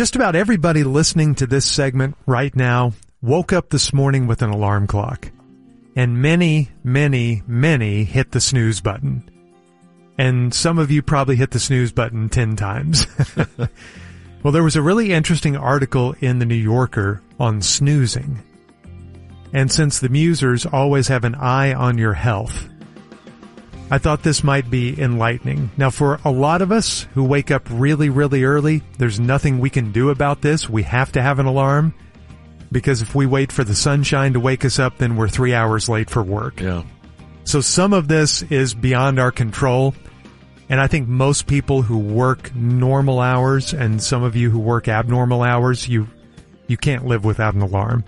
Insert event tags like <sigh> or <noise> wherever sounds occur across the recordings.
Just about everybody listening to this segment right now woke up this morning with an alarm clock. And many, many, many hit the snooze button. And some of you probably hit the snooze button 10 times. <laughs> well, there was a really interesting article in the New Yorker on snoozing. And since the musers always have an eye on your health, I thought this might be enlightening. Now, for a lot of us who wake up really, really early, there's nothing we can do about this. We have to have an alarm because if we wait for the sunshine to wake us up, then we're three hours late for work. Yeah. So some of this is beyond our control. And I think most people who work normal hours and some of you who work abnormal hours, you, you can't live without an alarm.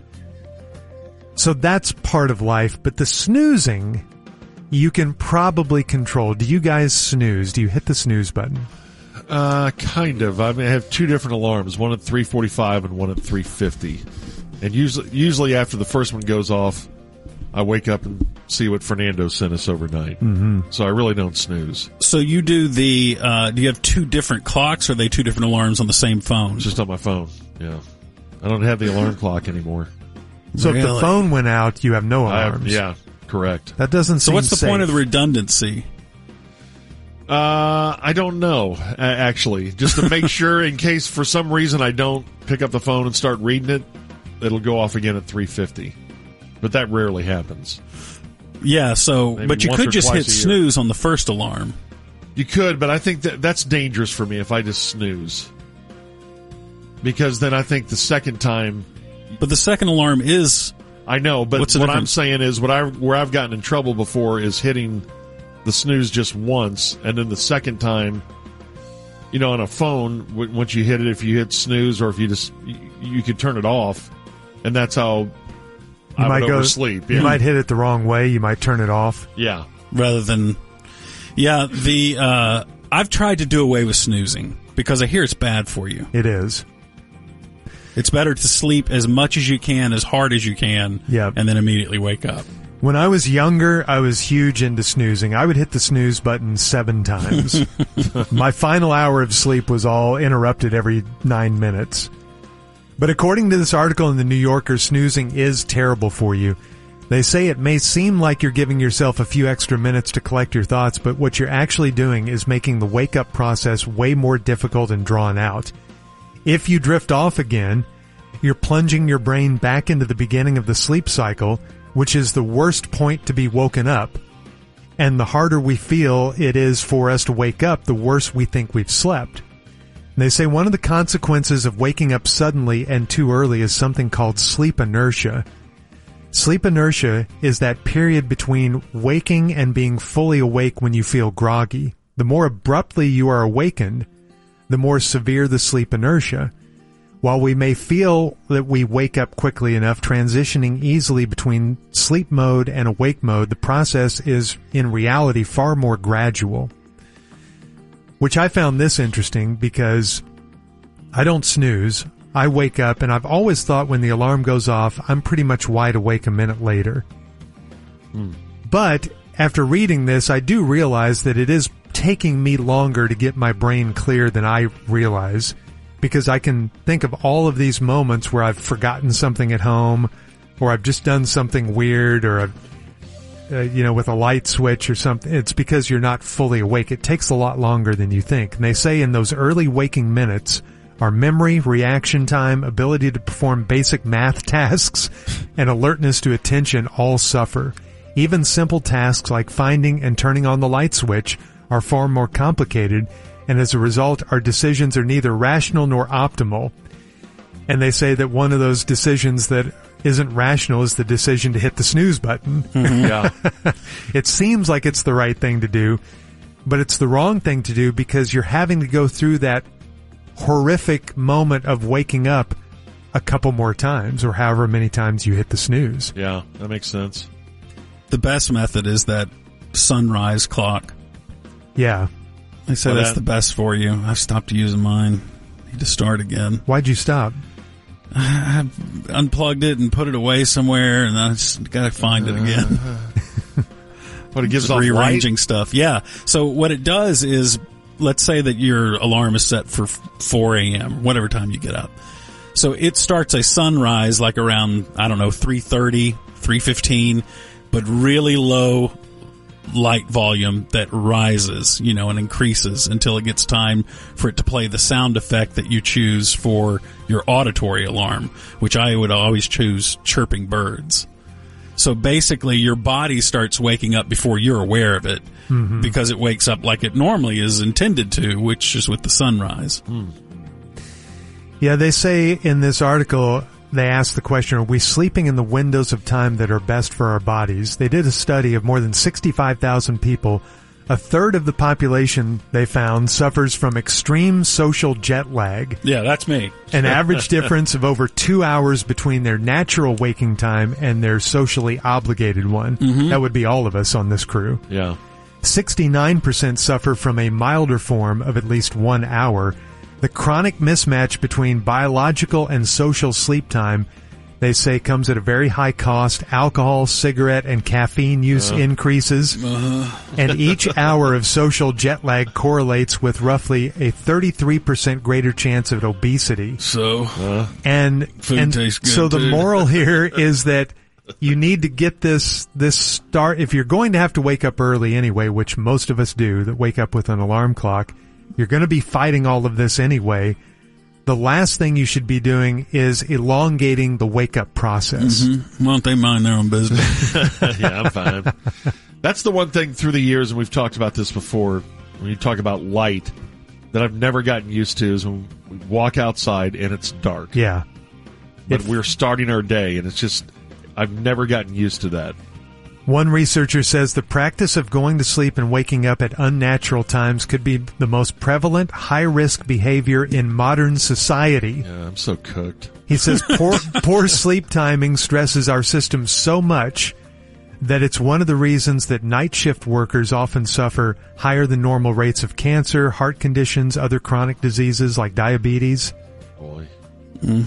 So that's part of life, but the snoozing you can probably control. Do you guys snooze? Do you hit the snooze button? Uh, kind of. I, mean, I have two different alarms, one at 345 and one at 350. And usually, usually after the first one goes off, I wake up and see what Fernando sent us overnight. Mm-hmm. So I really don't snooze. So you do the, uh, do you have two different clocks or are they two different alarms on the same phone? It's just on my phone. Yeah. I don't have the alarm clock anymore. So if the phone went out, you have no I have, alarms. yeah, correct. That doesn't So seem what's the safe. point of the redundancy? Uh, I don't know, actually. Just to make <laughs> sure, in case for some reason I don't pick up the phone and start reading it, it'll go off again at 350. But that rarely happens. Yeah, so, Maybe but you could just hit snooze on the first alarm. You could, but I think that that's dangerous for me if I just snooze. Because then I think the second time But the second alarm is, I know, but What's the what I'm saying is what I where I've gotten in trouble before is hitting the snooze just once, and then the second time, you know, on a phone, once you hit it, if you hit snooze or if you just you, you could turn it off, and that's how You I might would go oversleep. You Yeah, might hit it the wrong way. You might turn it off. yeah. rather than, yeah, the, uh, I've tried to do away with snoozing because I hear it's bad for you. It is. It's better to sleep as much as you can, as hard as you can, Yep. and then immediately wake up. When I was younger, I was huge into snoozing. I would hit the snooze button seven times. <laughs> My final hour of sleep was all interrupted every nine minutes. But according to this article in the New Yorker, snoozing is terrible for you. They say it may seem like you're giving yourself a few extra minutes to collect your thoughts, but what you're actually doing is making the wake up process way more difficult and drawn out. If you drift off again, you're plunging your brain back into the beginning of the sleep cycle, which is the worst point to be woken up. And the harder we feel it is for us to wake up, the worse we think we've slept. They say one of the consequences of waking up suddenly and too early is something called sleep inertia. Sleep inertia is that period between waking and being fully awake when you feel groggy. The more abruptly you are awakened, the more severe the sleep inertia. While we may feel that we wake up quickly enough, transitioning easily between sleep mode and awake mode, the process is in reality far more gradual. Which I found this interesting because I don't snooze. I wake up and I've always thought when the alarm goes off, I'm pretty much wide awake a minute later. Hmm. But after reading this, I do realize that it is taking me longer to get my brain clear than I realize because I can think of all of these moments where I've forgotten something at home or I've just done something weird or I've, uh, you know, with a light switch or something. It's because you're not fully awake. It takes a lot longer than you think. And they say in those early waking minutes, our memory, reaction time, ability to perform basic math <laughs> tasks, and alertness to attention all suffer. Even simple tasks like finding and turning on the light switch are far more complicated, and as a result, our decisions are neither rational nor optimal. And they say that one of those decisions that isn't rational is the decision to hit the snooze button. Mm-hmm. <laughs> Yeah. It seems like it's the right thing to do, but it's the wrong thing to do because you're having to go through that horrific moment of waking up a couple more times or however many times you hit the snooze. yeah. That makes sense. The best method is that sunrise clock. Yeah. They say Well, that's that- the best for you. I've stopped using mine. Need to start again. Why'd you stop? <sighs> I unplugged it and put it away somewhere, and I just got to find it again. Uh-huh. <laughs> But it gives Just off rearranging light. stuff. Yeah. So what it does is, let's say that your alarm is set for 4 a.m., whatever time you get up. So it starts a sunrise like around, I don't know, 3.30, 3.15, but really low light volume that rises, you know, and increases until it gets time for it to play the sound effect that you choose for your auditory alarm, which I would always choose chirping birds. So basically, your body starts waking up before you're aware of it mm-hmm. because it wakes up like it normally is intended to, which is with the sunrise. Hmm. Yeah, they say in this article, they asked the question, are we sleeping in the windows of time that are best for our bodies? They did a study of more than 65,000 people. A third of the population, they found, suffers from extreme social jet lag. Yeah, that's me. An <laughs> average difference of over two hours between their natural waking time and their socially obligated one. Mm-hmm. That would be all of us on this crew. Yeah. 69% suffer from a milder form of at least one hour. The chronic mismatch between biological and social sleep time, they say, comes at a very high cost. Alcohol, cigarette, and caffeine use uh-huh. increases. Uh-huh. And each <laughs> hour of social jet lag correlates with roughly a 33% greater chance of obesity. So, uh-huh. And, Food and tastes good, so the moral <laughs> here is that you need to get this this start if you're going to have to wake up early anyway, which most of us do that wake up with an alarm clock. You're going to be fighting all of this anyway. The last thing you should be doing is elongating the wake up process. Mm-hmm. why don't they mind their own business? <laughs> <laughs> yeah, I'm fine. That's the one thing through the years, and we've talked about this before. When you talk about light, that I've never gotten used to is when we walk outside and it's dark. Yeah. But If- we're starting our day, and it's just I've never gotten used to that. One researcher says the practice of going to sleep and waking up at unnatural times could be the most prevalent high risk behavior in modern society. Yeah, I'm so cooked. He says <laughs> poor, poor sleep timing stresses our system so much that it's one of the reasons that night shift workers often suffer higher than normal rates of cancer, heart conditions, other chronic diseases like diabetes. Boy. And we're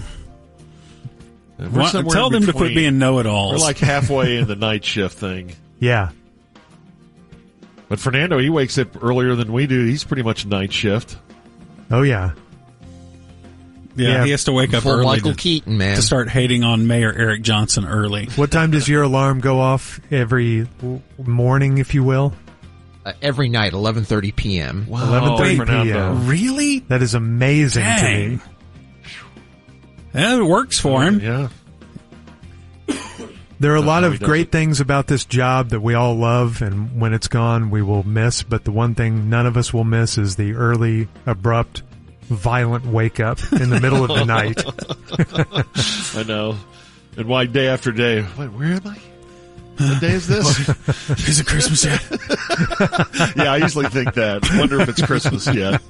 Why- somewhere tell in them to quit being know-it-alls. We're like halfway in the night shift thing. <laughs> Yeah. But Fernando, he wakes up earlier than we do. He's pretty much night shift. Oh yeah. yeah, yeah. he has to wake up Full early Michael to, Keaton, man. to start hating on Mayor Eric Johnson early. What time does your alarm go off every morning, if you will? Uh, every night, 11:30 p.m. Wow, 11:30 Fernando. p.m. Really? That is amazing to me. Yeah, it works for him. Yeah. <coughs> There are a lot of great things about this job that we all love, and when it's gone, we will miss. But the one thing none of us will miss is the early, abrupt, violent wake up in the middle of the night. <laughs> I know. And why day after day? Wait, where am I? What day is this? <laughs> Is it Christmas yet? <laughs> yeah, I usually think that. Wonder if it's Christmas yet.